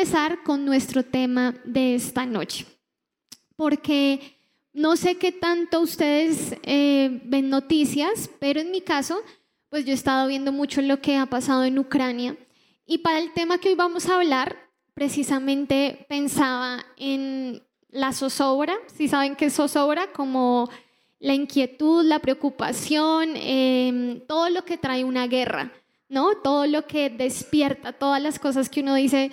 empezar con nuestro tema de esta noche, porque no sé qué tanto ustedes eh, ven noticias, pero en mi caso, pues yo he estado viendo mucho lo que ha pasado en Ucrania. Y para el tema que hoy vamos a hablar, precisamente pensaba en la zozobra, si saben qué es zozobra, como la inquietud, la preocupación, em, todo lo que trae una guerra, ¿no? Todo lo que despierta, todas las cosas que uno dice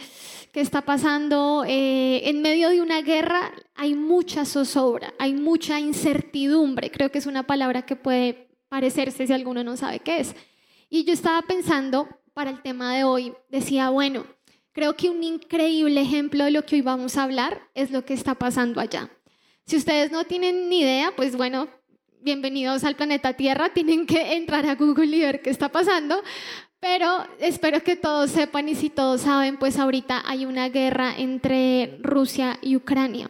que está pasando. Eh, en medio de una guerra hay mucha zozobra, hay mucha incertidumbre, creo que es una palabra que puede parecerse si alguno no sabe qué es. Y yo estaba pensando para el tema de hoy, decía, bueno, creo que un increíble ejemplo de lo que hoy vamos a hablar es lo que está pasando allá. Si ustedes no tienen ni idea, pues bueno, bienvenidos al planeta Tierra, tienen que entrar a Google y ver qué está pasando, pero espero que todos sepan y si todos saben, pues ahorita hay una guerra entre Rusia y Ucrania.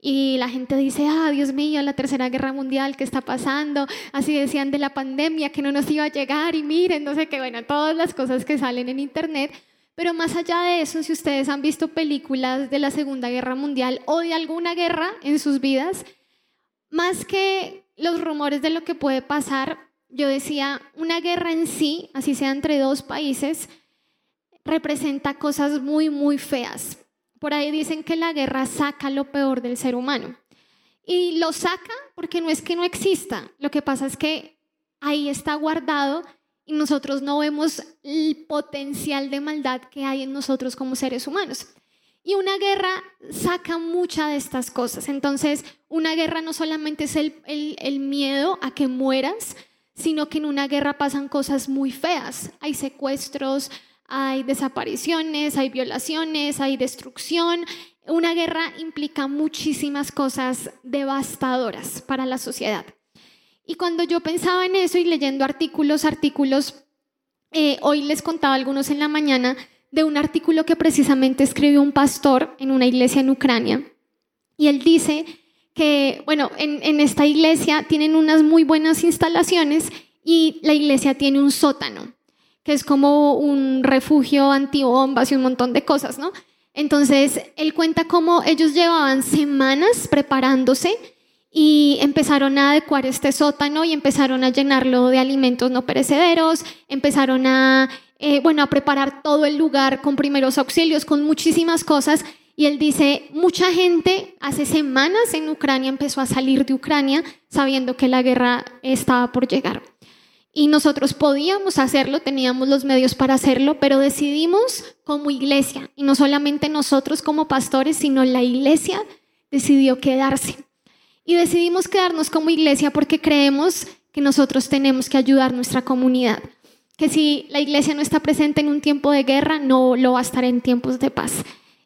Y la gente dice, ah, Dios mío, la tercera guerra mundial, ¿qué está pasando? Así decían de la pandemia, que no nos iba a llegar y miren, no sé qué, bueno, todas las cosas que salen en Internet. Pero más allá de eso, si ustedes han visto películas de la Segunda Guerra Mundial o de alguna guerra en sus vidas, más que los rumores de lo que puede pasar, yo decía, una guerra en sí, así sea entre dos países, representa cosas muy, muy feas. Por ahí dicen que la guerra saca lo peor del ser humano. Y lo saca porque no es que no exista, lo que pasa es que ahí está guardado y nosotros no vemos el potencial de maldad que hay en nosotros como seres humanos. Y una guerra saca muchas de estas cosas. Entonces, una guerra no solamente es el, el, miedo a que mueras, sino que en una guerra pasan cosas muy feas. Hay secuestros, hay desapariciones, hay violaciones, hay destrucción. Una guerra implica muchísimas cosas devastadoras para la sociedad. Y cuando yo pensaba en eso y leyendo artículos, artículos, eh, hoy les contaba algunos en la mañana, de un artículo que precisamente escribió un pastor en una iglesia en Ucrania. Y él dice que, bueno, en, esta iglesia tienen unas muy buenas instalaciones y la iglesia tiene un sótano, que es como un refugio antibombas y un montón de cosas, ¿no? Entonces, él cuenta cómo ellos llevaban semanas preparándose y empezaron a adecuar este sótano y empezaron a llenarlo de alimentos no perecederos, empezaron a eh, bueno, a preparar todo el lugar con primeros auxilios, con muchísimas cosas. Y él dice, mucha gente hace semanas en Ucrania empezó a salir de Ucrania sabiendo que la guerra estaba por llegar. Y nosotros podíamos hacerlo, teníamos los medios para hacerlo, pero decidimos como iglesia, y no solamente nosotros como pastores, sino la iglesia decidió quedarse. Y decidimos quedarnos como iglesia porque creemos que nosotros tenemos que ayudar nuestra comunidad que si la iglesia no está presente en un tiempo de guerra, no lo va a estar en tiempos de paz.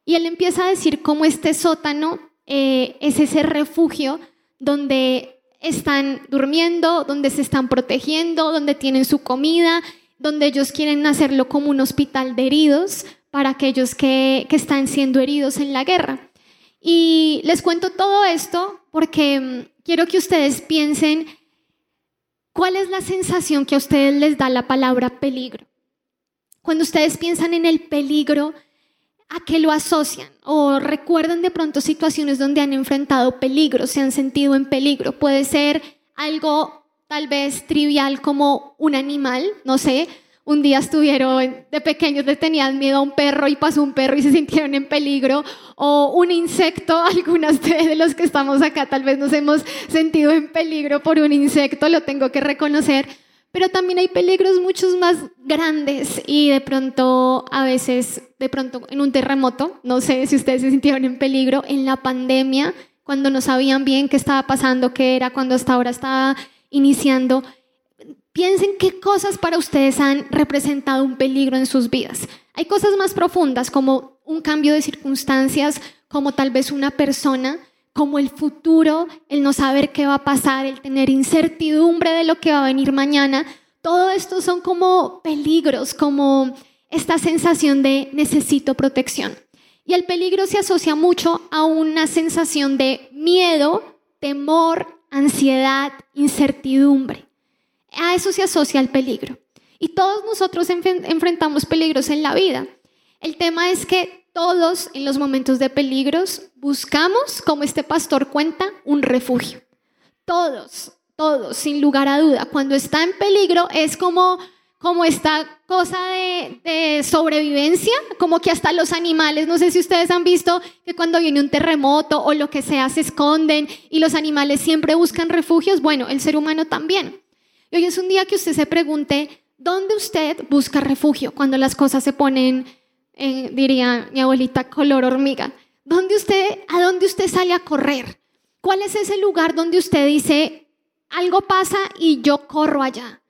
Y él empieza a decir cómo este sótano eh, es ese refugio donde están durmiendo, donde se están protegiendo, donde tienen su comida, donde ellos quieren hacerlo como un hospital de heridos para aquellos que, que están siendo heridos en la guerra. Y les cuento todo esto porque mm, quiero que ustedes piensen ¿Cuál es la sensación que a ustedes les da la palabra peligro? Cuando ustedes piensan en el peligro, ¿a qué lo asocian? ¿O recuerdan de pronto situaciones donde han enfrentado peligro, se han sentido en peligro? Puede ser algo tal vez trivial como un animal, no sé, un día estuvieron de pequeños, le tenían miedo a un perro y pasó un perro y se sintieron en peligro, o un insecto, algunas de los que estamos acá tal vez nos hemos sentido en peligro por un insecto, lo tengo que reconocer, pero también hay peligros muchos más grandes y de pronto, a veces, de pronto en un terremoto, no sé si ustedes se sintieron en peligro, en la pandemia, cuando no sabían bien qué estaba pasando, qué era, cuando hasta ahora estaba iniciando Piensen qué cosas para ustedes han representado un peligro en sus vidas. Hay cosas más profundas como un cambio de circunstancias, como tal vez una persona, como el futuro, el no saber qué va a pasar, el tener incertidumbre de lo que va a venir mañana. Todo esto son como peligros, como esta sensación de necesito protección. Y el peligro se asocia mucho a una sensación de miedo, temor, ansiedad, incertidumbre. A eso se asocia el peligro. Y todos nosotros enfrentamos peligros en la vida. El tema es que todos en los momentos de peligros buscamos, como este pastor cuenta, un refugio. Todos, todos, sin lugar a duda. Cuando está en peligro es como, como esta cosa de, de, sobrevivencia, como que hasta los animales, no sé si ustedes han visto que cuando viene un terremoto o lo que sea, se esconden y los animales siempre buscan refugios. Bueno, el ser humano también. Y hoy es un día que usted se pregunte, ¿dónde usted busca refugio cuando las cosas se ponen diría mi abuelita, color hormiga. ¿Dónde usted, ¿A dónde usted sale a correr? ¿Cuál es ese lugar donde usted dice, algo pasa y yo corro allá?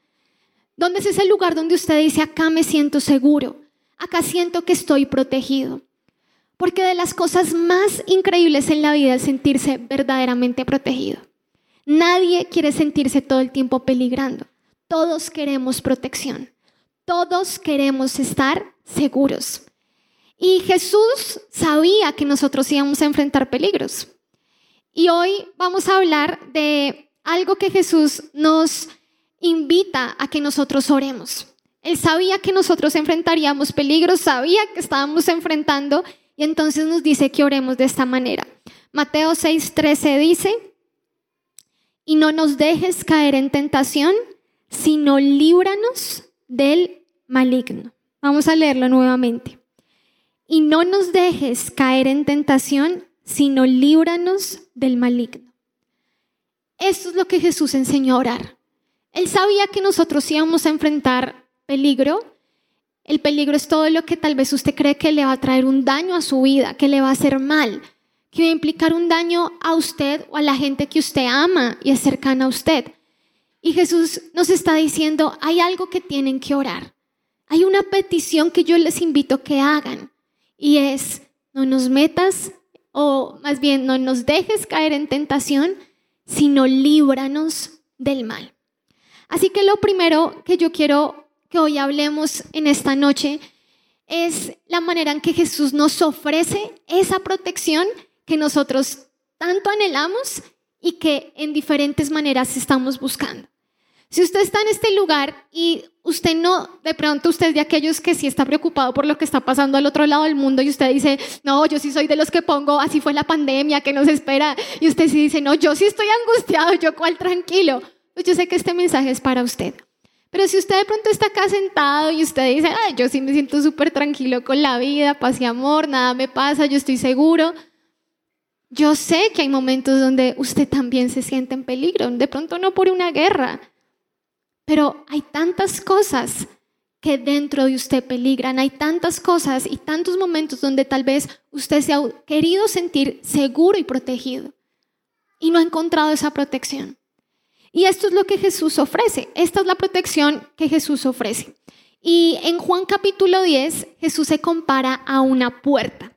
¿Dónde es ese lugar donde usted dice, acá me siento seguro? Acá siento que estoy protegido. Porque de las cosas más increíbles en la vida es sentirse verdaderamente protegido. Nadie quiere sentirse todo el tiempo peligrando. Todos queremos protección. Todos queremos estar seguros. Y Jesús sabía que nosotros íbamos a enfrentar peligros. Y hoy vamos a hablar de algo que Jesús nos invita a que nosotros oremos. Él sabía que nosotros enfrentaríamos peligros, sabía que estábamos enfrentando y entonces nos dice que oremos de esta manera. Mateo 6:13 dice, y no nos dejes caer en tentación, sino líbranos del maligno. Vamos a leerlo nuevamente y no nos dejes caer en tentación, sino líbranos del maligno. Esto es lo que Jesús enseñó a orar. Él sabía que nosotros íbamos a enfrentar peligro. El peligro es todo lo que tal vez usted cree que le va a traer un daño a su vida, que le va a hacer mal, que va a implicar un daño a usted o a la gente que usted ama y es cercana a usted. Y Jesús nos está diciendo, hay algo que tienen que orar. Hay una petición que yo les invito que hagan y es, no nos metas o más bien no nos dejes caer en tentación, sino líbranos del mal. Así que lo primero que yo quiero que hoy hablemos en esta noche es la manera en que Jesús nos ofrece esa protección que nosotros tanto anhelamos y que en diferentes maneras estamos buscando. Si usted está en este lugar y usted no, de pronto usted es de aquellos que sí está preocupado por lo que está pasando al otro lado del mundo y usted dice, no, yo sí soy de los que pongo, así fue la pandemia que nos espera, y usted sí dice, no, yo sí estoy angustiado, yo cuál tranquilo. Pues yo sé que este mensaje es para usted. Pero si usted de pronto está acá sentado y usted dice, ay, yo sí me siento súper tranquilo con la vida, paz y amor, nada me pasa, yo estoy seguro. Yo sé que hay momentos donde usted también se siente en peligro, de pronto no por una guerra, pero hay tantas cosas que dentro de usted peligran, hay tantas cosas y tantos momentos donde tal vez usted se ha querido sentir seguro y protegido y no ha encontrado esa protección. Y esto es lo que Jesús ofrece, esta es la protección que Jesús ofrece. Y en Juan capítulo 10, Jesús se compara a una puerta.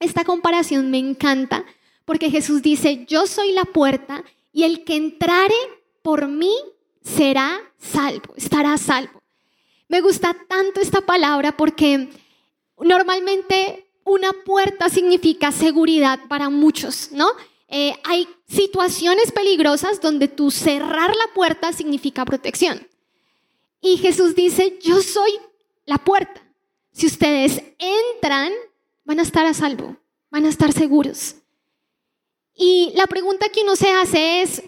Esta comparación me encanta porque Jesús dice, yo soy la puerta y el que entrare por mí será salvo, estará salvo. Me gusta tanto esta palabra porque normalmente una puerta significa seguridad para muchos, ¿no? Eh, hay situaciones peligrosas donde tú cerrar la puerta significa protección. Y Jesús dice, yo soy la puerta. Si ustedes entran, van a estar a salvo, van a estar seguros. Y la pregunta que uno se hace es,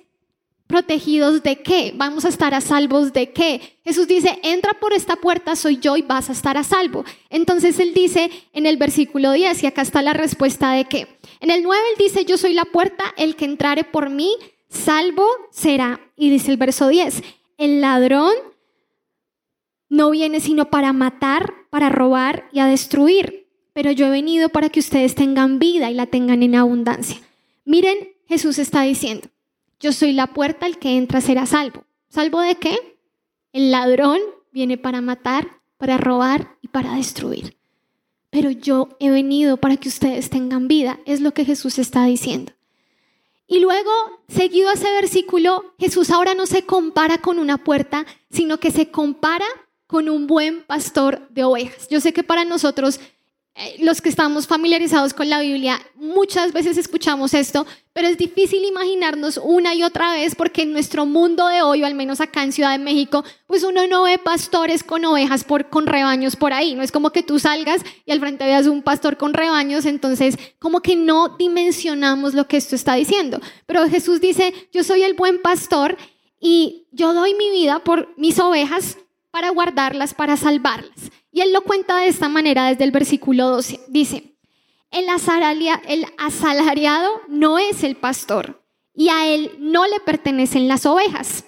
¿Protegidos de qué? ¿Vamos a estar a salvos de qué? Jesús dice, entra por esta puerta, soy yo y vas a estar a salvo. Entonces él dice en el versículo 10, y acá está la respuesta de qué. En el 9 él dice, yo soy la puerta, el que entrare por mí, salvo será. Y dice el verso 10, el ladrón no viene sino para matar, para robar y a destruir, pero yo he venido para que ustedes tengan vida y la tengan en abundancia. Miren, Jesús está diciendo, yo soy la puerta, el que entra será salvo. ¿Salvo de qué? El ladrón viene para matar, para robar y para destruir. Pero yo he venido para que ustedes tengan vida, es lo que Jesús está diciendo. Y luego, seguido a ese versículo, Jesús ahora no se compara con una puerta, sino que se compara con un buen pastor de ovejas. Yo sé que para nosotros los que estamos familiarizados con la Biblia, muchas veces escuchamos esto, pero es difícil imaginarnos una y otra vez porque en nuestro mundo de hoy, o al menos acá en Ciudad de México, pues uno no ve pastores con ovejas con rebaños por ahí. No es como que tú salgas y al frente veas un pastor con rebaños, entonces como que no dimensionamos lo que esto está diciendo. Pero Jesús dice, yo soy el buen pastor y yo doy mi vida por mis ovejas para guardarlas, para salvarlas. Y él lo cuenta de esta manera desde el versículo 12. Dice, el, asalariado no es el pastor y a él no le pertenecen las ovejas.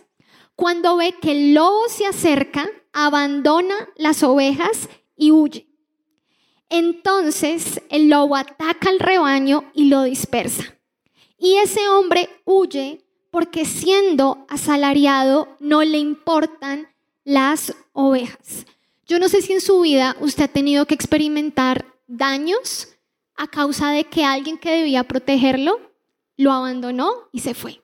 Cuando ve que el lobo se acerca, abandona las ovejas y huye. Entonces el lobo ataca al rebaño y lo dispersa. Y ese hombre huye porque siendo asalariado no le importan las ovejas. Yo no sé si en su vida usted ha tenido que experimentar daños a causa de que alguien que debía protegerlo lo abandonó y se fue.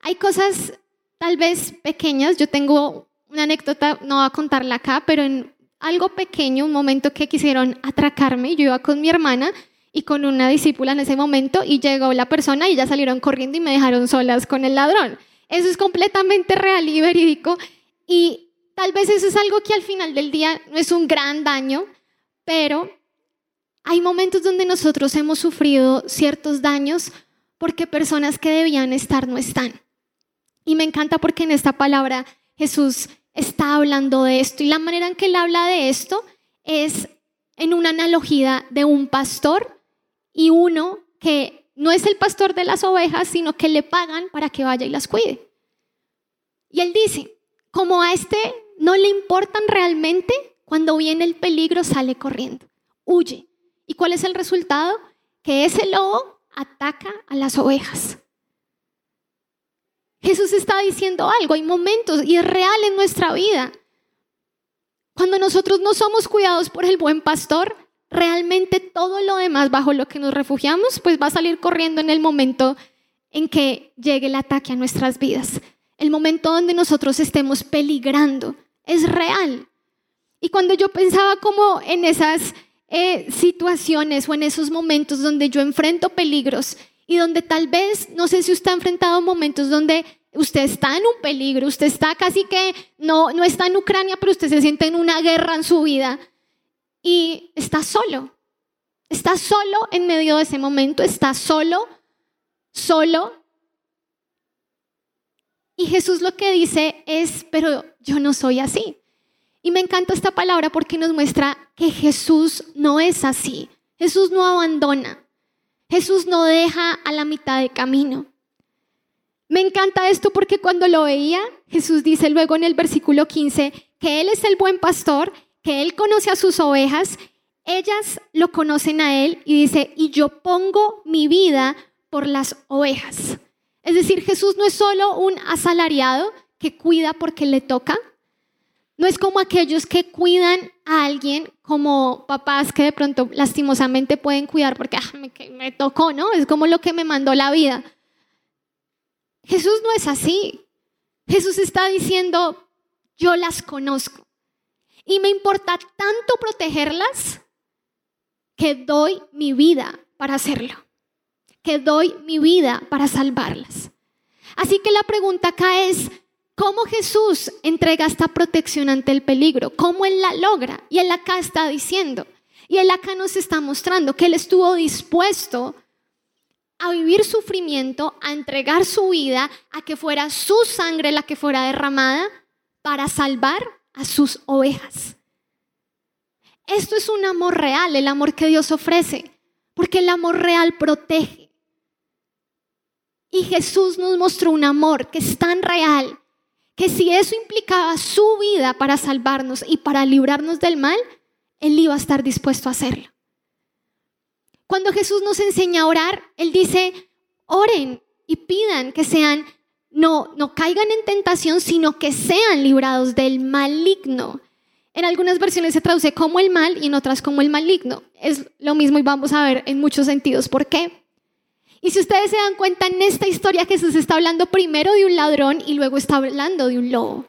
Hay cosas tal vez pequeñas, yo tengo una anécdota, no voy a contarla acá, pero en algo pequeño, un momento que quisieron atracarme, yo iba con mi hermana y con una discípula en ese momento y llegó la persona y ya salieron corriendo y me dejaron solas con el ladrón. Eso es completamente real y verídico y Tal vez eso es algo que al final del día no es un gran daño, pero hay momentos donde nosotros hemos sufrido ciertos daños porque personas que debían estar no están. Y me encanta porque en esta palabra Jesús está hablando de esto y la manera en que él habla de esto es en una analogía de un pastor y uno que no es el pastor de las ovejas, sino que le pagan para que vaya y las cuide. Y él dice, como a este no le importan realmente, cuando viene el peligro sale corriendo, huye. ¿Y cuál es el resultado? Que ese lobo ataca a las ovejas. Jesús está diciendo algo, hay momentos y es real en nuestra vida. Cuando nosotros no somos cuidados por el buen pastor, realmente todo lo demás bajo lo que nos refugiamos, pues va a salir corriendo en el momento en que llegue el ataque a nuestras vidas, el momento donde nosotros estemos peligrando es real. Y cuando yo pensaba como en esas eh, situaciones o en esos momentos donde yo enfrento peligros y donde tal vez, no sé si usted ha enfrentado momentos donde usted está en un peligro, usted está casi que, no, no está en Ucrania, pero usted se siente en una guerra en su vida y está solo. Está solo en medio de ese momento, está solo, solo. Y Jesús lo que dice es, pero yo no soy así. Y me encanta esta palabra porque nos muestra que Jesús no es así. Jesús no abandona. Jesús no deja a la mitad de camino. Me encanta esto porque cuando lo veía, Jesús dice luego en el versículo 15 que Él es el buen pastor, que Él conoce a sus ovejas, ellas lo conocen a Él y dice, y yo pongo mi vida por las ovejas. Es decir, Jesús no es solo un asalariado, que cuida porque le toca. No es como aquellos que cuidan a alguien como papás que de pronto lastimosamente pueden cuidar porque ah, me, me tocó, ¿no? Es como lo que me mandó la vida. Jesús no es así. Jesús está diciendo, yo las conozco. Y me importa tanto protegerlas que doy mi vida para hacerlo. Que doy mi vida para salvarlas. Así que la pregunta acá es, ¿Cómo Jesús entrega esta protección ante el peligro? ¿Cómo Él la logra? Y Él acá está diciendo, y Él acá nos está mostrando que Él estuvo dispuesto a vivir sufrimiento, a entregar su vida, a que fuera su sangre la que fuera derramada para salvar a sus ovejas. Esto es un amor real, el amor que Dios ofrece, porque el amor real protege. Y Jesús nos mostró un amor que es tan real que si eso implicaba su vida para salvarnos y para librarnos del mal, Él iba a estar dispuesto a hacerlo. Cuando Jesús nos enseña a orar, Él dice, oren y pidan que sean, no, no caigan en tentación, sino que sean librados del maligno. En algunas versiones se traduce como el mal y en otras como el maligno. Es lo mismo y vamos a ver en muchos sentidos por qué. Y si ustedes se dan cuenta, en esta historia Jesús está hablando primero de un ladrón y luego está hablando de un lobo.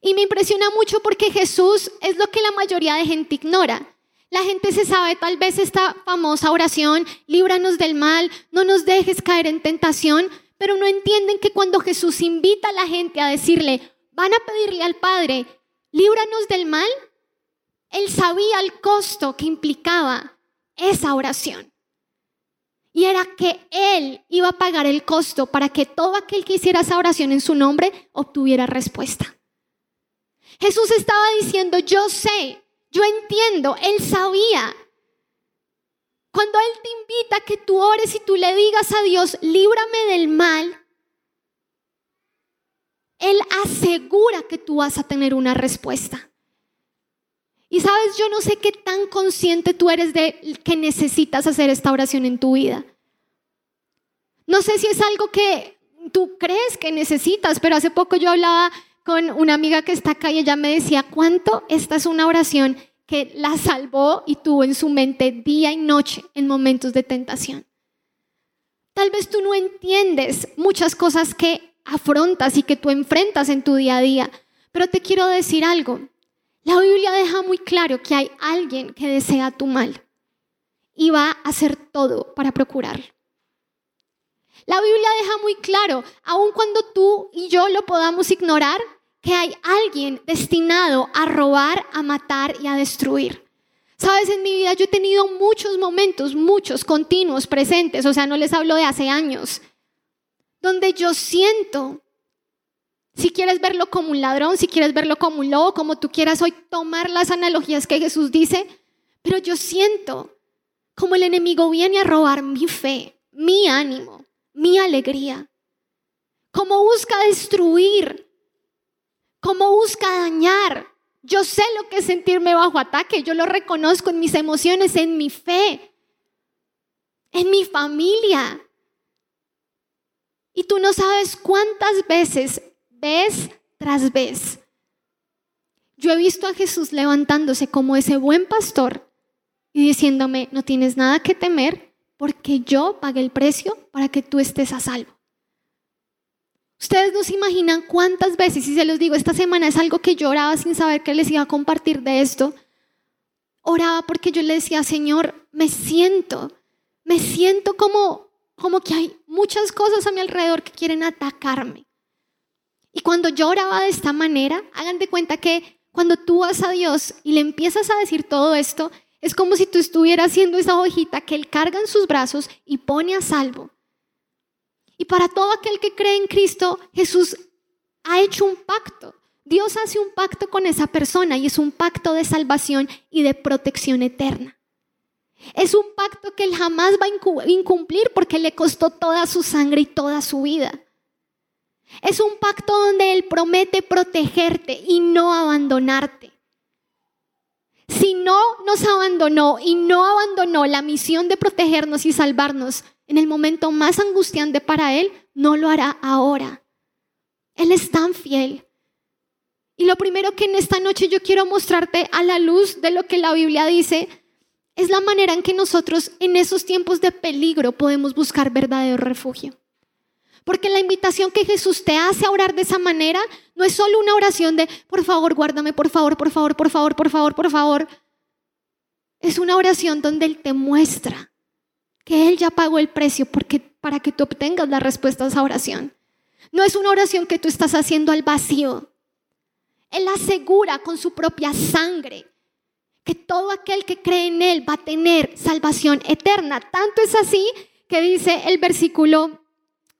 Y me impresiona mucho porque Jesús es lo que la mayoría de gente ignora. La gente se sabe tal vez esta famosa oración, líbranos del mal, no nos dejes caer en tentación, pero no entienden que cuando Jesús invita a la gente a decirle, van a pedirle al Padre, líbranos del mal, él sabía el costo que implicaba esa oración. Y era que Él iba a pagar el costo para que todo aquel que hiciera esa oración en su nombre obtuviera respuesta. Jesús estaba diciendo, yo sé, yo entiendo, Él sabía. Cuando Él te invita a que tú ores y tú le digas a Dios, líbrame del mal, Él asegura que tú vas a tener una respuesta. Y sabes, yo no sé qué tan consciente tú eres de que necesitas hacer esta oración en tu vida. No sé si es algo que tú crees que necesitas, pero hace poco yo hablaba con una amiga que está acá y ella me decía, ¿cuánto esta es una oración que la salvó y tuvo en su mente día y noche en momentos de tentación? Tal vez tú no entiendes muchas cosas que afrontas y que tú enfrentas en tu día a día, pero te quiero decir algo. La Biblia deja muy claro que hay alguien que desea tu mal y va a hacer todo para procurarlo. La Biblia deja muy claro, aun cuando tú y yo lo podamos ignorar, que hay alguien destinado a robar, a matar y a destruir. Sabes, en mi vida yo he tenido muchos momentos, muchos continuos, presentes, o sea, no les hablo de hace años, donde yo siento, si quieres verlo como un ladrón, si quieres verlo como un lobo, como tú quieras hoy tomar las analogías que Jesús dice, pero yo siento como el enemigo viene a robar mi fe, mi ánimo, mi alegría, como busca destruir cómo busca dañar. Yo sé lo que es sentirme bajo ataque, yo lo reconozco en mis emociones, en mi fe, en mi familia. Y tú no sabes cuántas veces, vez tras vez, yo he visto a Jesús levantándose como ese buen pastor y diciéndome, no tienes nada que temer porque yo pagué el precio para que tú estés a salvo. Ustedes no se imaginan cuántas veces, y se los digo, esta semana es algo que yo oraba sin saber que les iba a compartir de esto. Oraba porque yo le decía, Señor, me siento, me siento como, como que hay muchas cosas a mi alrededor que quieren atacarme. Y cuando yo oraba de esta manera, hagan de cuenta que cuando tú vas a Dios y le empiezas a decir todo esto, es como si tú estuvieras haciendo esa hojita que Él carga en sus brazos y pone a salvo. Y para todo aquel que cree en Cristo, Jesús ha hecho un pacto. Dios hace un pacto con esa persona y es un pacto de salvación y de protección eterna. Es un pacto que él jamás va a incumplir porque le costó toda su sangre y toda su vida. Es un pacto donde él promete protegerte y no abandonarte. Si no nos abandonó y no abandonó la misión de protegernos y salvarnos, en el momento más angustiante para Él, no lo hará ahora. Él es tan fiel. Y lo primero que en esta noche yo quiero mostrarte a la luz de lo que la Biblia dice es la manera en que nosotros en esos tiempos de peligro podemos buscar verdadero refugio. Porque la invitación que Jesús te hace a orar de esa manera no es solo una oración de, por favor, guárdame, por favor, por favor, por favor, por favor, por favor. Es una oración donde Él te muestra que Él ya pagó el precio porque, para que tú obtengas la respuesta a esa oración. No es una oración que tú estás haciendo al vacío. Él asegura con su propia sangre que todo aquel que cree en Él va a tener salvación eterna. Tanto es así que dice el versículo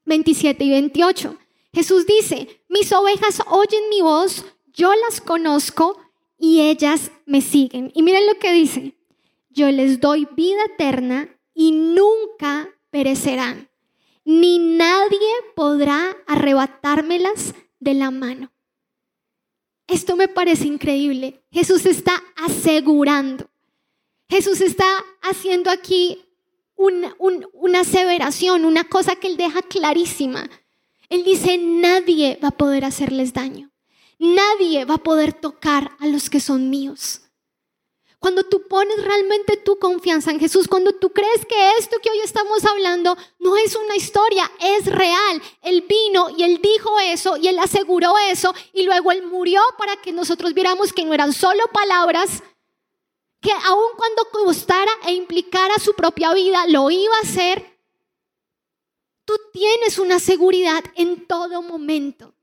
27 y 28. Jesús dice, mis ovejas oyen mi voz, yo las conozco y ellas me siguen. Y miren lo que dice, yo les doy vida eterna y nunca perecerán, ni nadie podrá arrebatármelas de la mano. Esto me parece increíble. Jesús está asegurando. Jesús está haciendo aquí una, una aseveración, una cosa que él deja clarísima. Él dice, nadie va a poder hacerles daño. Nadie va a poder tocar a los que son míos. Cuando tú pones realmente tu confianza en Jesús, cuando tú crees que esto que hoy estamos hablando no es una historia, es real. Él vino y él dijo eso y él aseguró eso y luego él murió para que nosotros viéramos que no eran solo palabras, que aun cuando costara e implicara su propia vida, lo iba a hacer, tú tienes una seguridad en todo momento.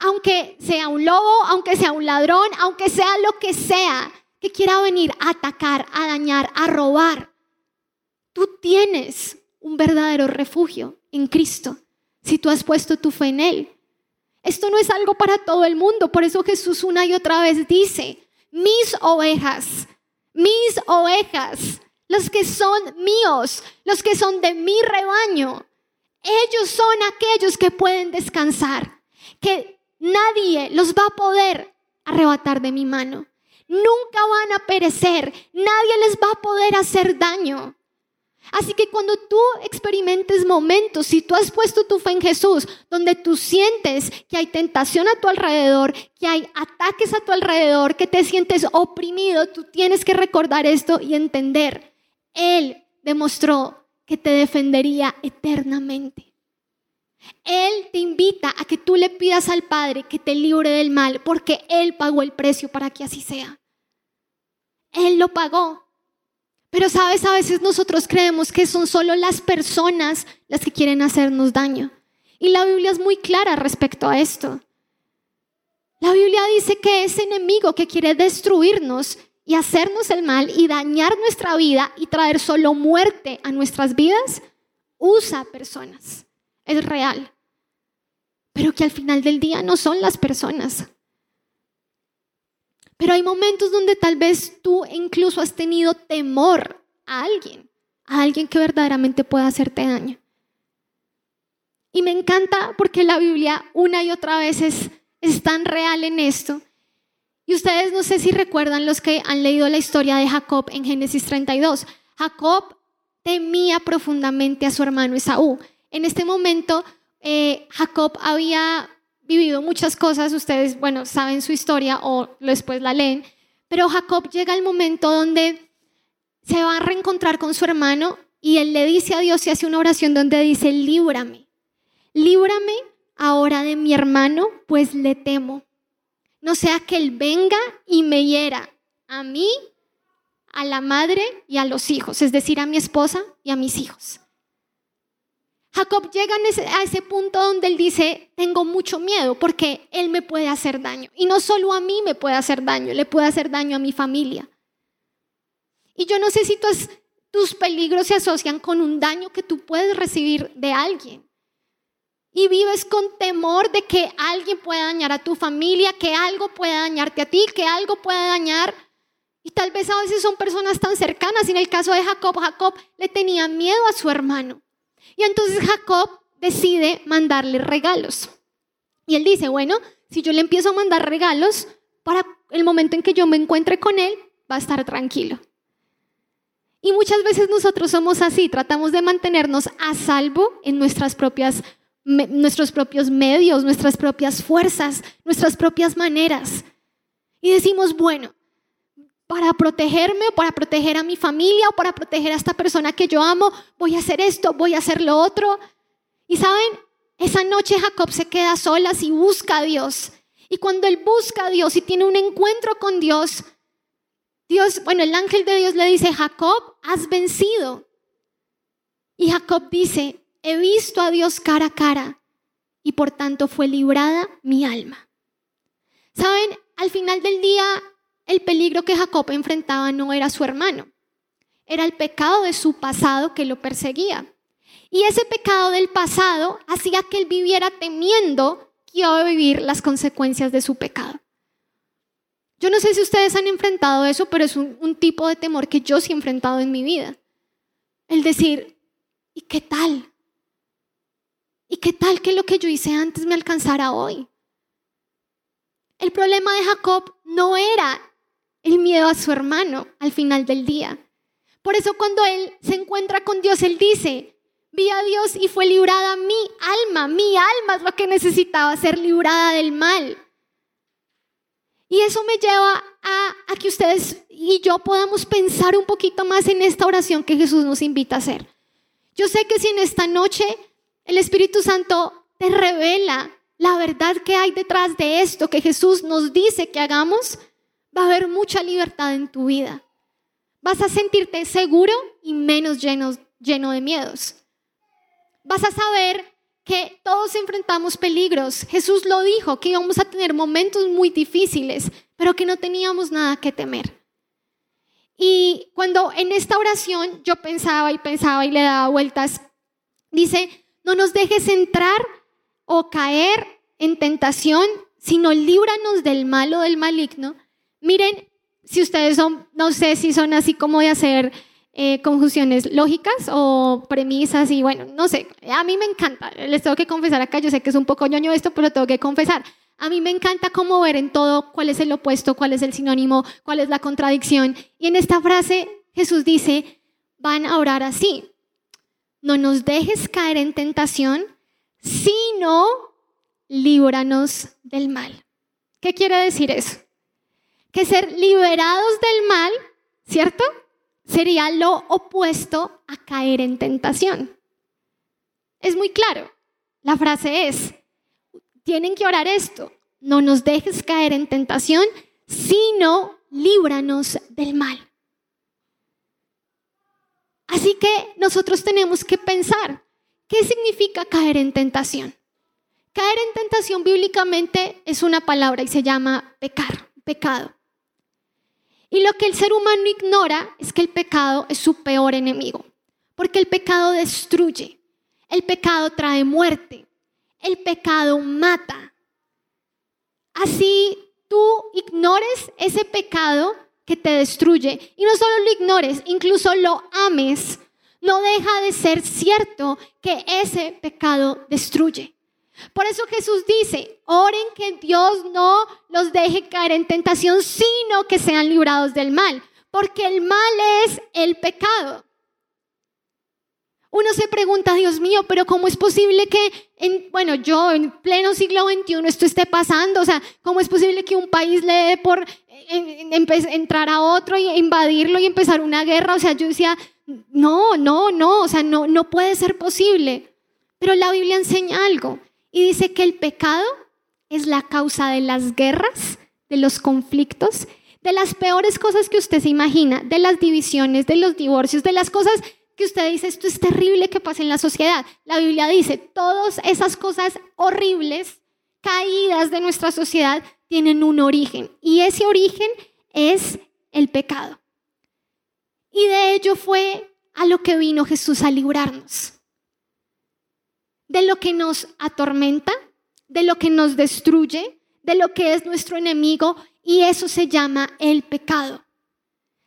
Aunque sea un lobo, aunque sea un ladrón, aunque sea lo que sea que quiera venir a atacar, a dañar, a robar, tú tienes un verdadero refugio en Cristo si tú has puesto tu fe en Él. Esto no es algo para todo el mundo, por eso Jesús una y otra vez dice, mis ovejas, mis ovejas, los que son míos, los que son de mi rebaño. Ellos son aquellos que pueden descansar, que nadie los va a poder arrebatar de mi mano. Nunca van a perecer, nadie les va a poder hacer daño. Así que cuando tú experimentes momentos, si tú has puesto tu fe en Jesús, donde tú sientes que hay tentación a tu alrededor, que hay ataques a tu alrededor, que te sientes oprimido, tú tienes que recordar esto y entender. Él demostró que te defendería eternamente. Él te invita a que tú le pidas al Padre que te libre del mal, porque Él pagó el precio para que así sea. Él lo pagó. Pero sabes, a veces nosotros creemos que son solo las personas las que quieren hacernos daño. Y la Biblia es muy clara respecto a esto. La Biblia dice que ese enemigo que quiere destruirnos y hacernos el mal y dañar nuestra vida y traer solo muerte a nuestras vidas, usa personas. Es real. Pero que al final del día no son las personas. Pero hay momentos donde tal vez tú incluso has tenido temor a alguien, a alguien que verdaderamente pueda hacerte daño. Y me encanta porque la Biblia una y otra vez es, tan real en esto. Y ustedes no sé si recuerdan los que han leído la historia de Jacob en Génesis 32. Jacob temía profundamente a su hermano Esaú. En este momento, eh, Jacob había vivido muchas cosas, ustedes, bueno, saben su historia o después la leen, pero Jacob llega al momento donde se va a reencontrar con su hermano y él le dice a Dios y hace una oración donde dice, líbrame, líbrame ahora de mi hermano, pues le temo. No sea que él venga y me hiera a mí, a la madre y a los hijos, es decir, a mi esposa y a mis hijos. Jacob llega a ese punto donde él dice, tengo mucho miedo porque él me puede hacer daño. Y no solo a mí me puede hacer daño, le puede hacer daño a mi familia. Y yo no sé si tus peligros se asocian con un daño que tú puedes recibir de alguien. Y vives con temor de que alguien pueda dañar a tu familia, que algo pueda dañarte a ti, que algo pueda dañar. Y tal vez a veces son personas tan cercanas. En el caso de Jacob, Jacob le tenía miedo a su hermano. Y entonces Jacob decide mandarle regalos. Y él dice, bueno, si yo le empiezo a mandar regalos, para el momento en que yo me encuentre con él, va a estar tranquilo. Y muchas veces nosotros somos así, tratamos de mantenernos a salvo en nuestras propias, nuestros propios medios, nuestras propias fuerzas, nuestras propias maneras. Y decimos, bueno, para protegerme o para proteger a mi familia o para proteger a esta persona que yo amo, voy a hacer esto, voy a hacer lo otro. Y saben, esa noche Jacob se queda solas y busca a Dios. Y cuando él busca a Dios y tiene un encuentro con Dios, Dios, bueno, el ángel de Dios le dice, Jacob, has vencido. Y Jacob dice, he visto a Dios cara a cara y por tanto fue librada mi alma. Saben, al final del día el peligro que Jacob enfrentaba no era su hermano, era el pecado de su pasado que lo perseguía. Y ese pecado del pasado hacía que él viviera temiendo que iba a vivir las consecuencias de su pecado. Yo no sé si ustedes han enfrentado eso, pero es un, tipo de temor que yo sí he enfrentado en mi vida. El decir, ¿y qué tal? ¿Y qué tal que lo que yo hice antes me alcanzara hoy? El problema de Jacob no era el miedo a su hermano al final del día. Por eso cuando él se encuentra con Dios, él dice, vi a Dios y fue librada mi alma, mi alma es lo que necesitaba ser librada del mal. Y eso me lleva a, a, que ustedes y yo podamos pensar un poquito más en esta oración que Jesús nos invita a hacer. Yo sé que si en esta noche el Espíritu Santo te revela la verdad que hay detrás de esto que Jesús nos dice que hagamos, va a haber mucha libertad en tu vida. Vas a sentirte seguro y menos lleno, lleno de miedos. Vas a saber que todos enfrentamos peligros. Jesús lo dijo, que íbamos a tener momentos muy difíciles, pero que no teníamos nada que temer. Y cuando en esta oración yo pensaba y pensaba y le daba vueltas, dice, no nos dejes entrar o caer en tentación, sino líbranos del malo, del maligno. Miren, si ustedes son, no sé si son así como de hacer eh, conjunciones lógicas o premisas y bueno, no sé, a mí me encanta, les tengo que confesar acá, yo sé que es un poco ñoño esto, pero tengo que confesar. A mí me encanta cómo ver en todo cuál es el opuesto, cuál es el sinónimo, cuál es la contradicción. Y en esta frase Jesús dice, van a orar así, no nos dejes caer en tentación, sino líbranos del mal. ¿Qué quiere decir eso? Que ser liberados del mal, ¿cierto? Sería lo opuesto a caer en tentación. Es muy claro. La frase es, tienen que orar esto, no nos dejes caer en tentación, sino líbranos del mal. Así que nosotros tenemos que pensar, ¿qué significa caer en tentación? Caer en tentación bíblicamente es una palabra y se llama pecar, pecado. Y lo que el ser humano ignora es que el pecado es su peor enemigo, porque el pecado destruye, el pecado trae muerte, el pecado mata. Así tú ignores ese pecado que te destruye y no solo lo ignores, incluso lo ames, no deja de ser cierto que ese pecado destruye. Por eso Jesús dice, oren que Dios no los deje caer en tentación, sino que sean librados del mal, porque el mal es el pecado. Uno se pregunta, Dios mío, pero ¿cómo es posible que, en, bueno, yo en pleno siglo XXI esto esté pasando? O sea, ¿cómo es posible que un país le dé por entrar a otro y invadirlo y empezar una guerra? O sea, yo decía, no, no, no, o sea, no, no puede ser posible. Pero la Biblia enseña algo y dice que el pecado es la causa de las guerras, de los conflictos, de las peores cosas que usted se imagina, de las divisiones, de los divorcios, de las cosas que usted dice, esto es terrible que pase en la sociedad. La Biblia dice, todas esas cosas horribles, caídas de nuestra sociedad, tienen un origen. Y ese origen es el pecado. Y de ello fue a lo que vino Jesús a librarnos. De lo que nos atormenta, de lo que nos destruye, de lo que es nuestro enemigo, y eso se llama el pecado.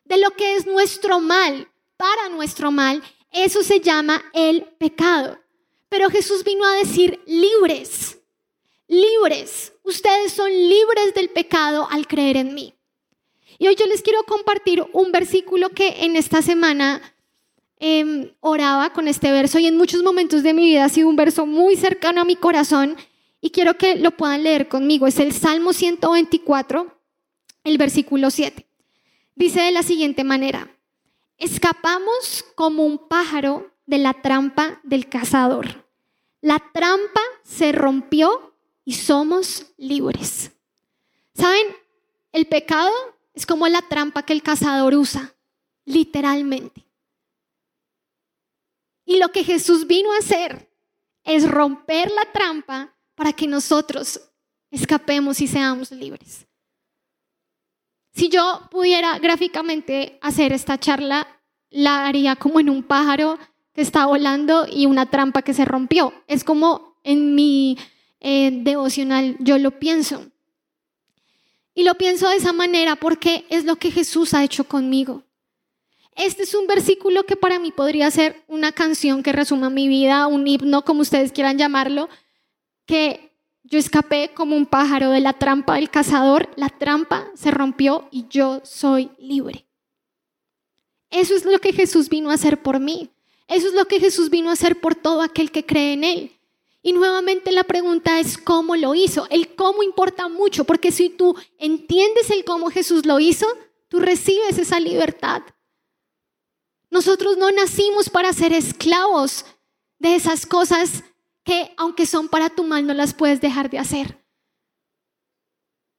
De lo que es nuestro mal, para nuestro mal, eso se llama el pecado. Pero Jesús vino a decir libres, libres. Ustedes son libres del pecado al creer en mí. Y hoy yo les quiero compartir un versículo que en esta semana em, oraba con este verso y en muchos momentos de mi vida ha sido un verso muy cercano a mi corazón y quiero que lo puedan leer conmigo. Es el Salmo 124, el versículo 7. Dice de la siguiente manera, Escapamos como un pájaro de la trampa del cazador. La trampa se rompió y somos libres. ¿Saben? El pecado es como la trampa que el cazador usa, literalmente. Y lo que Jesús vino a hacer es romper la trampa para que nosotros escapemos y seamos libres. Si yo pudiera gráficamente hacer esta charla, la haría como en un pájaro que está volando y una trampa que se rompió. Es como en mi eh, devocional yo lo pienso. Y lo pienso de esa manera porque es lo que Jesús ha hecho conmigo. Este es un versículo que para mí podría ser una canción que resuma mi vida, un himno, como ustedes quieran llamarlo, que yo escapé como un pájaro de la trampa del cazador, la trampa se rompió y yo soy libre. Eso es lo que Jesús vino a hacer por mí. Eso es lo que Jesús vino a hacer por todo aquel que cree en Él. Y nuevamente la pregunta es cómo lo hizo. El cómo importa mucho, porque si tú entiendes el cómo Jesús lo hizo, tú recibes esa libertad. Nosotros no nacimos para ser esclavos de esas cosas que aunque son para tu mal no las puedes dejar de hacer.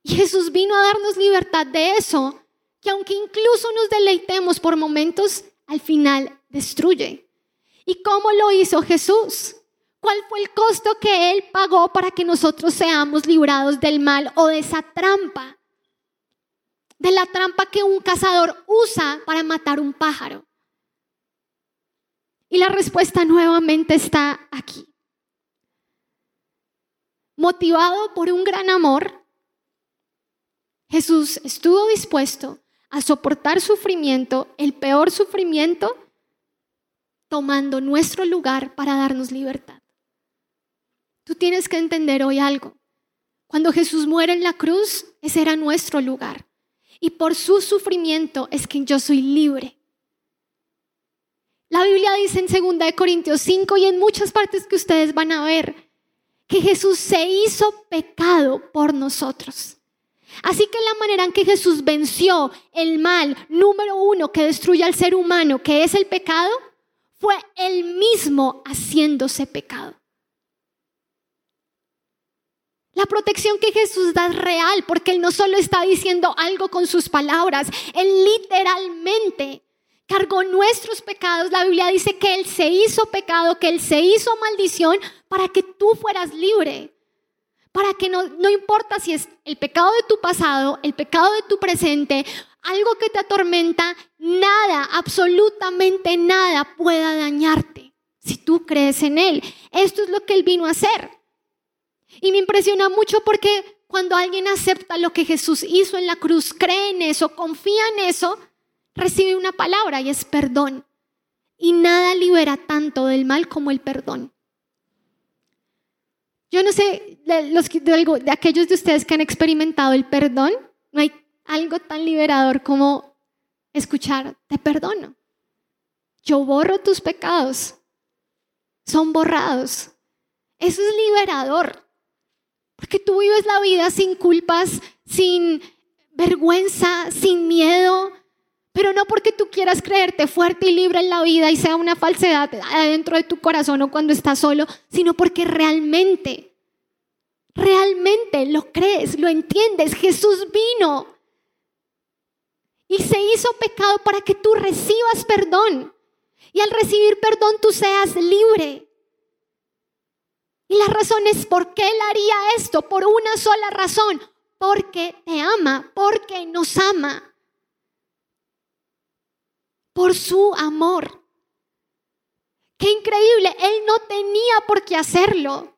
Y Jesús vino a darnos libertad de eso, que aunque incluso nos deleitemos por momentos, al final destruye. ¿Y cómo lo hizo Jesús? ¿Cuál fue el costo que Él pagó para que nosotros seamos librados del mal o de esa trampa? De la trampa que un cazador usa para matar un pájaro. Y la respuesta nuevamente está aquí. Motivado por un gran amor, Jesús estuvo dispuesto a soportar sufrimiento, el peor sufrimiento, tomando nuestro lugar para darnos libertad. Tú tienes que entender hoy algo. Cuando Jesús muere en la cruz, ese era nuestro lugar. Y por su sufrimiento es que yo soy libre. La Biblia dice en 2 Corintios 5 y en muchas partes que ustedes van a ver que Jesús se hizo pecado por nosotros. Así que la manera en que Jesús venció el mal número uno que destruye al ser humano, que es el pecado, fue él mismo haciéndose pecado. La protección que Jesús da es real porque Él no solo está diciendo algo con sus palabras, Él literalmente cargó nuestros pecados. La Biblia dice que Él se hizo pecado, que Él se hizo maldición para que tú fueras libre. Para que no, no importa si es el pecado de tu pasado, el pecado de tu presente, algo que te atormenta, nada, absolutamente nada pueda dañarte si tú crees en Él. Esto es lo que Él vino a hacer. Y me impresiona mucho porque cuando alguien acepta lo que Jesús hizo en la cruz, cree en eso, confía en eso, recibe una palabra y es perdón. Y nada libera tanto del mal como el perdón. Yo no sé, de, los, de, aquellos de ustedes que han experimentado el perdón, no hay algo tan liberador como escuchar, te perdono. Yo borro tus pecados. Son borrados. Eso es liberador. Porque tú vives la vida sin culpas, sin vergüenza, sin miedo, pero no porque tú quieras creerte fuerte y libre en la vida y sea una falsedad adentro de tu corazón o cuando estás solo, sino porque realmente, realmente lo crees, lo entiendes. Jesús vino y se hizo pecado para que tú recibas perdón. Y al recibir perdón tú seas libre. Y la razón es por qué Él haría esto, por una sola razón, porque te ama, porque nos ama, por su amor. Qué increíble, Él no tenía por qué hacerlo.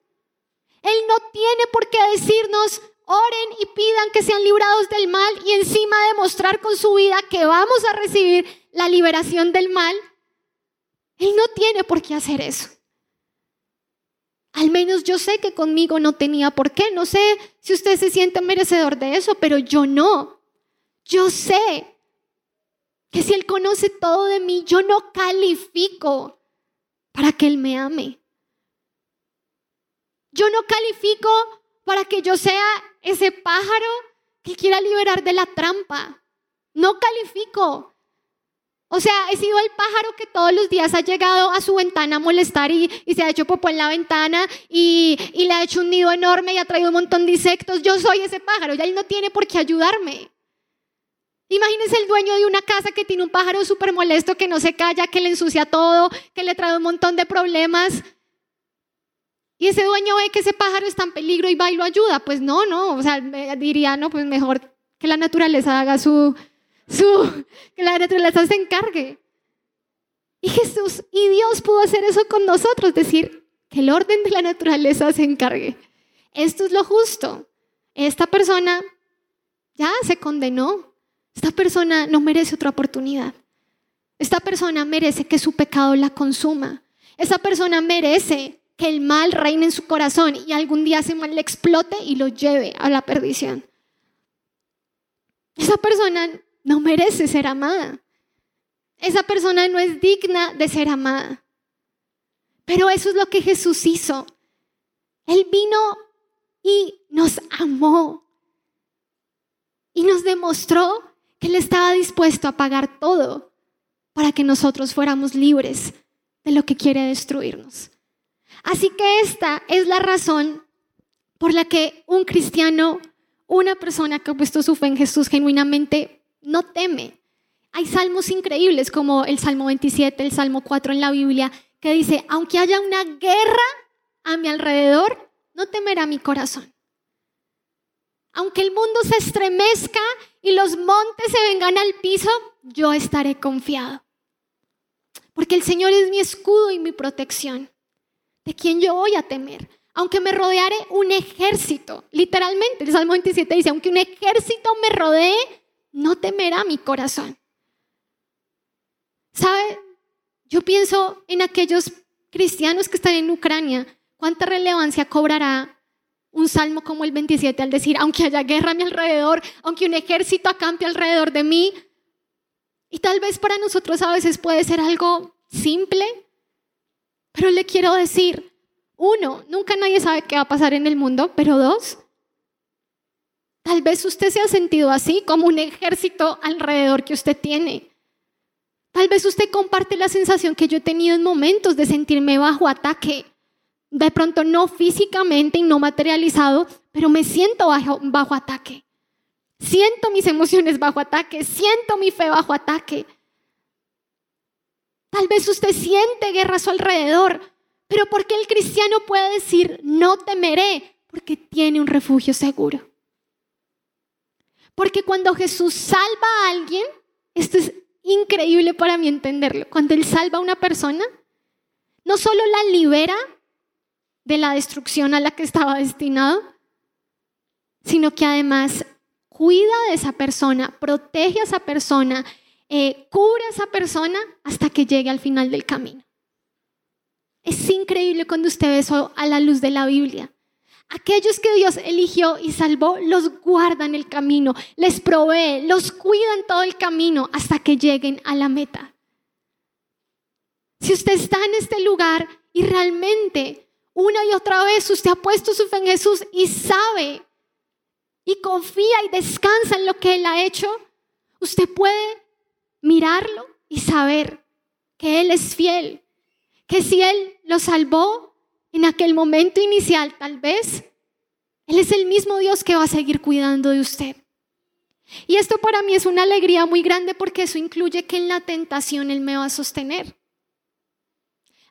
Él no tiene por qué decirnos, oren y pidan que sean librados del mal y encima demostrar con su vida que vamos a recibir la liberación del mal. Él no tiene por qué hacer eso. Al menos yo sé que conmigo no tenía por qué. No sé si usted se siente merecedor de eso, pero yo no. Yo sé que si Él conoce todo de mí, yo no califico para que Él me ame. Yo no califico para que yo sea ese pájaro que quiera liberar de la trampa. No califico. O sea, he sido el pájaro que todos los días ha llegado a su ventana a molestar y, se ha hecho popó en la ventana y, y, le ha hecho un nido enorme y ha traído un montón de insectos. Yo soy ese pájaro, ya él no tiene por qué ayudarme. Imagínense el dueño de una casa que tiene un pájaro súper molesto que no se calla, que le ensucia todo, que le trae un montón de problemas. Y ese dueño ve que ese pájaro está en peligro y va y lo ayuda. Pues no, no, o sea, diría, no, pues mejor que la naturaleza haga su, su, que la naturaleza se encargue. Y Jesús y Dios pudo hacer eso con nosotros, decir que el orden de la naturaleza se encargue. Esto es lo justo. Esta persona ya se condenó. Esta persona no merece otra oportunidad. Esta persona merece que su pecado la consuma. Esa persona merece que el mal reine en su corazón y algún día ese mal le explote y lo lleve a la perdición. Esa persona no merece ser amada. Esa persona no es digna de ser amada. Pero eso es lo que Jesús hizo. Él vino y nos amó. Y nos demostró que Él estaba dispuesto a pagar todo para que nosotros fuéramos libres de lo que quiere destruirnos. Así que esta es la razón por la que un cristiano una persona que ha puesto su fe en Jesús genuinamente no teme. Hay salmos increíbles como el Salmo 27, el Salmo 4 en la Biblia, que dice, aunque haya una guerra a mi alrededor, no temerá mi corazón. Aunque el mundo se estremezca y los montes se vengan al piso, yo estaré confiado. Porque el Señor es mi escudo y mi protección. ¿De quién yo voy a temer? Aunque me rodeare un ejército, literalmente, el Salmo 27 dice, aunque un ejército me rodee, no temerá mi corazón. ¿Sabe? Yo pienso en aquellos cristianos que están en Ucrania, ¿cuánta relevancia cobrará un salmo como el 27 al decir, aunque haya guerra a mi alrededor, aunque un ejército acampe alrededor de mí? Y tal vez para nosotros a veces puede ser algo simple, pero le quiero decir, uno, nunca nadie sabe qué va a pasar en el mundo, pero dos, tal vez usted se ha sentido así, como un ejército alrededor que usted tiene. Tal vez usted comparte la sensación que yo he tenido en momentos de sentirme bajo ataque. De pronto no físicamente y no materializado, pero me siento bajo, ataque. Siento mis emociones bajo ataque, siento mi fe bajo ataque. Tal vez usted siente guerra a su alrededor, pero ¿por qué el cristiano puede decir no temeré? Porque tiene un refugio seguro. Porque cuando Jesús salva a alguien, esto es increíble para mí entenderlo. Cuando Él salva a una persona, no solo la libera de la destrucción a la que estaba destinado, sino que además cuida de esa persona, protege a esa persona, eh, cubre a esa persona hasta que llegue al final del camino. Es increíble cuando usted ve eso a la luz de la Biblia. Aquellos que Dios eligió y salvó, los guardan el camino, les provee, los cuidan todo el camino hasta que lleguen a la meta. Si usted está en este lugar y realmente una y otra vez usted ha puesto su fe en Jesús y sabe y confía y descansa en lo que Él ha hecho, usted puede mirarlo y saber que Él es fiel, que si Él lo salvó, en aquel momento inicial, tal vez, Él es el mismo Dios que va a seguir cuidando de usted. Y esto para mí es una alegría muy grande porque eso incluye que en la tentación Él me va a sostener.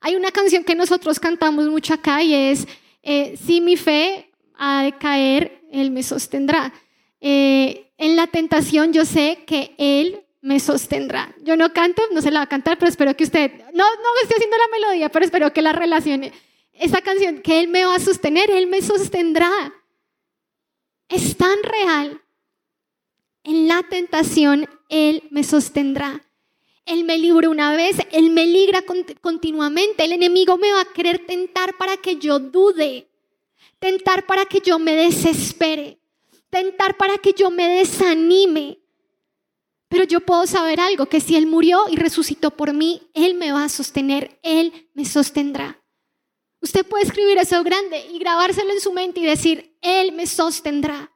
Hay una canción que nosotros cantamos mucho acá y es, eh, si mi fe ha de caer, Él me sostendrá. Eh, en la tentación yo sé que Él me sostendrá. Yo no canto, no se la va a cantar, pero espero que usted, no, no estoy haciendo la melodía, pero espero que la relacione esa canción, que Él me va a sostener, Él me sostendrá. Es tan real. En la tentación, Él me sostendrá. Él me libra una vez, Él me libra continuamente. El enemigo me va a querer tentar para que yo dude, tentar para que yo me desespere, tentar para que yo me desanime. Pero yo puedo saber algo, que si Él murió y resucitó por mí, Él me va a sostener, Él me sostendrá. Usted puede escribir eso grande y grabárselo en su mente y decir, Él me sostendrá.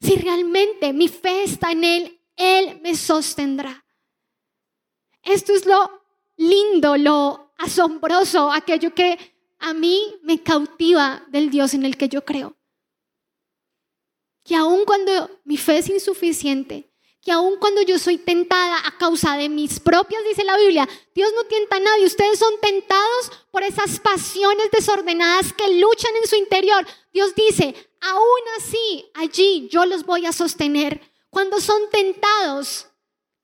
Si realmente mi fe está en Él, Él me sostendrá. Esto es lo lindo, lo asombroso, aquello que a mí me cautiva del Dios en el que yo creo. Que aun cuando mi fe es insuficiente, que aun cuando yo soy tentada a causa de mis propias, dice la Biblia, Dios no tienta a nadie, ustedes son tentados por esas pasiones desordenadas que luchan en su interior. Dios dice, aún así, allí yo los voy a sostener. Cuando son tentados,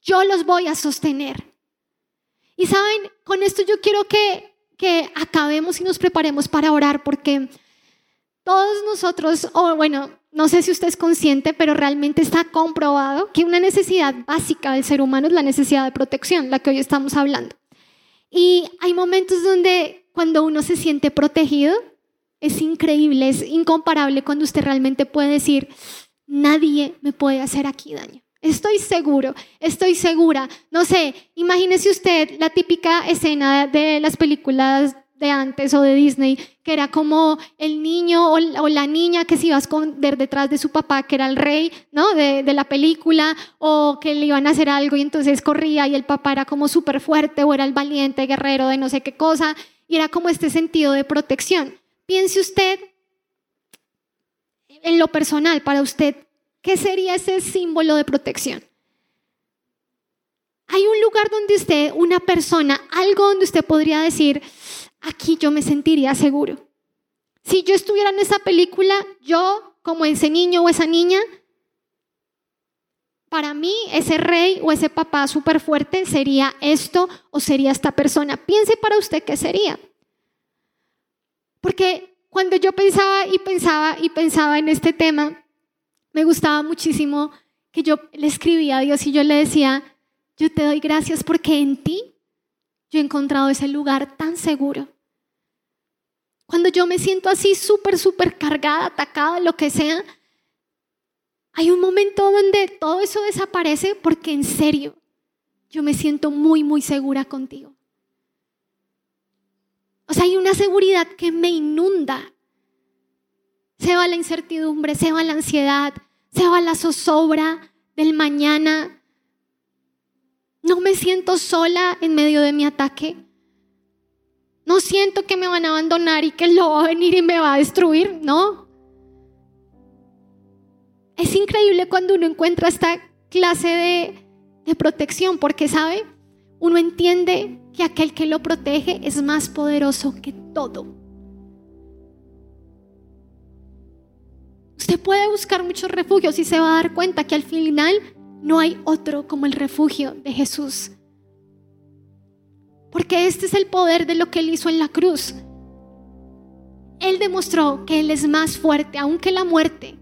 yo los voy a sostener. Y saben, con esto yo quiero que, que acabemos y nos preparemos para orar porque todos nosotros, o bueno, no sé si usted es consciente, pero realmente está comprobado que una necesidad básica del ser humano es la necesidad de protección, la que hoy estamos hablando. Y hay momentos donde cuando uno se siente protegido, es increíble, es incomparable cuando usted realmente puede decir, nadie me puede hacer aquí daño. Estoy seguro, estoy segura. No sé, imagínese usted la típica escena de las películas de antes o de Disney, que era como el niño o, la niña que se iba a esconder detrás de su papá, que era el rey, ¿no? De, de la película, o que le iban a hacer algo y entonces corría y el papá era como súper fuerte o era el valiente guerrero de no sé qué cosa, y era como este sentido de protección. Piense usted en lo personal, para usted, ¿qué sería ese símbolo de protección? Hay un lugar donde usted, una persona, algo donde usted podría decir, aquí yo me sentiría seguro. Si yo estuviera en esa película, yo, como ese niño o esa niña, para mí ese rey o ese papá súper fuerte sería esto o sería esta persona. Piense para usted qué sería. Porque cuando yo pensaba y pensaba y pensaba en este tema, me gustaba muchísimo que yo le escribía a Dios y yo le decía, yo te doy gracias porque en ti yo he encontrado ese lugar tan seguro. Cuando yo me siento así súper, súper cargada, atacada, lo que sea, hay un momento donde todo eso desaparece porque en serio yo me siento muy, muy segura contigo. O sea, hay una seguridad que me inunda. Se va la incertidumbre, se va la ansiedad, se va la zozobra del mañana, no me siento sola en medio de mi ataque. No siento que me van a abandonar y que lobo va a venir y me va a destruir, no. Es increíble cuando uno encuentra esta clase de, de protección, porque sabe, uno entiende que aquel que lo protege es más poderoso que todo. Usted puede buscar muchos refugios y se va a dar cuenta que al final no hay otro como el refugio de Jesús. Porque este es el poder de lo que Él hizo en la cruz. Él demostró que Él es más fuerte aún que la muerte.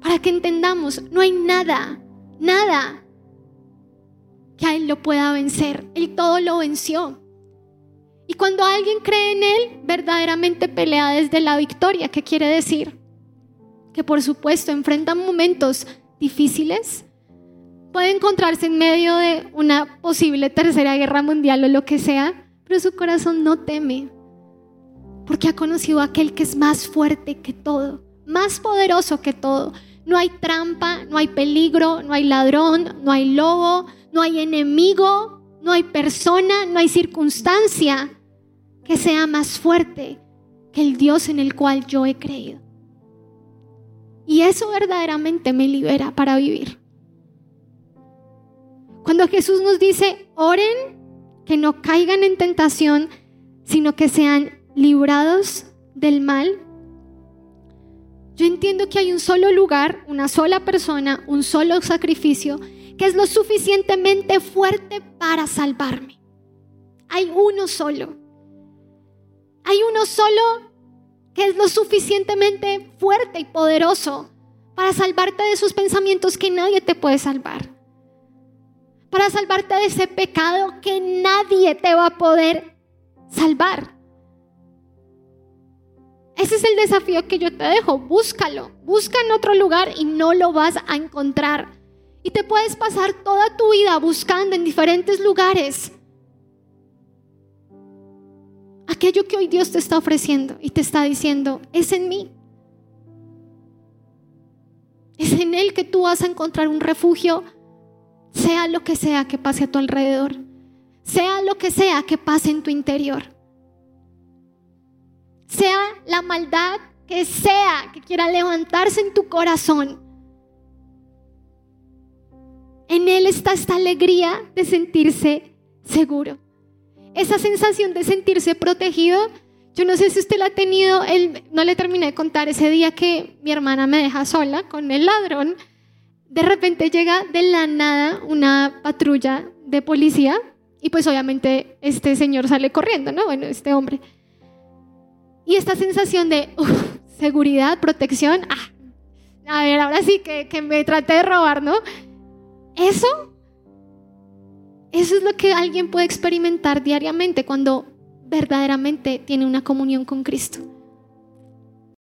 Para que entendamos, no hay nada, nada que a Él lo pueda vencer. Él todo lo venció. Y cuando alguien cree en Él, verdaderamente pelea desde la victoria. ¿Qué quiere decir? Que por supuesto enfrentan momentos difíciles, puede encontrarse en medio de una posible tercera guerra mundial o lo que sea, pero su corazón no teme, porque ha conocido a aquel que es más fuerte que todo, más poderoso que todo. No hay trampa, no hay peligro, no hay ladrón, no hay lobo, no hay enemigo, no hay persona, no hay circunstancia que sea más fuerte que el Dios en el cual yo he creído. Y eso verdaderamente me libera para vivir. Cuando Jesús nos dice, oren, que no caigan en tentación, sino que sean librados del mal, yo entiendo que hay un solo lugar, una sola persona, un solo sacrificio, que es lo suficientemente fuerte para salvarme. Hay uno solo. Hay uno solo que es lo suficientemente fuerte y poderoso para salvarte de esos pensamientos que nadie te puede salvar. Para salvarte de ese pecado que nadie te va a poder salvar. Ese es el desafío que yo te dejo. Búscalo. Busca en otro lugar y no lo vas a encontrar. Y te puedes pasar toda tu vida buscando en diferentes lugares aquello que hoy Dios te está ofreciendo y te está diciendo, es en mí. Es en Él que tú vas a encontrar un refugio, sea lo que sea que pase a tu alrededor, sea lo que sea que pase en tu interior, sea la maldad que sea que quiera levantarse en tu corazón. En Él está esta alegría de sentirse seguro esa sensación de sentirse protegido, yo no sé si usted la ha tenido, no le terminé de contar ese día que mi hermana me deja sola con el ladrón. De repente llega de la nada una patrulla de policía y pues obviamente este señor sale corriendo, ¿no? Bueno, este hombre. Y esta sensación de seguridad, protección, ah, a ver, ahora sí que, que me trate de robar, ¿no? Eso eso es lo que alguien puede experimentar diariamente cuando verdaderamente tiene una comunión con Cristo.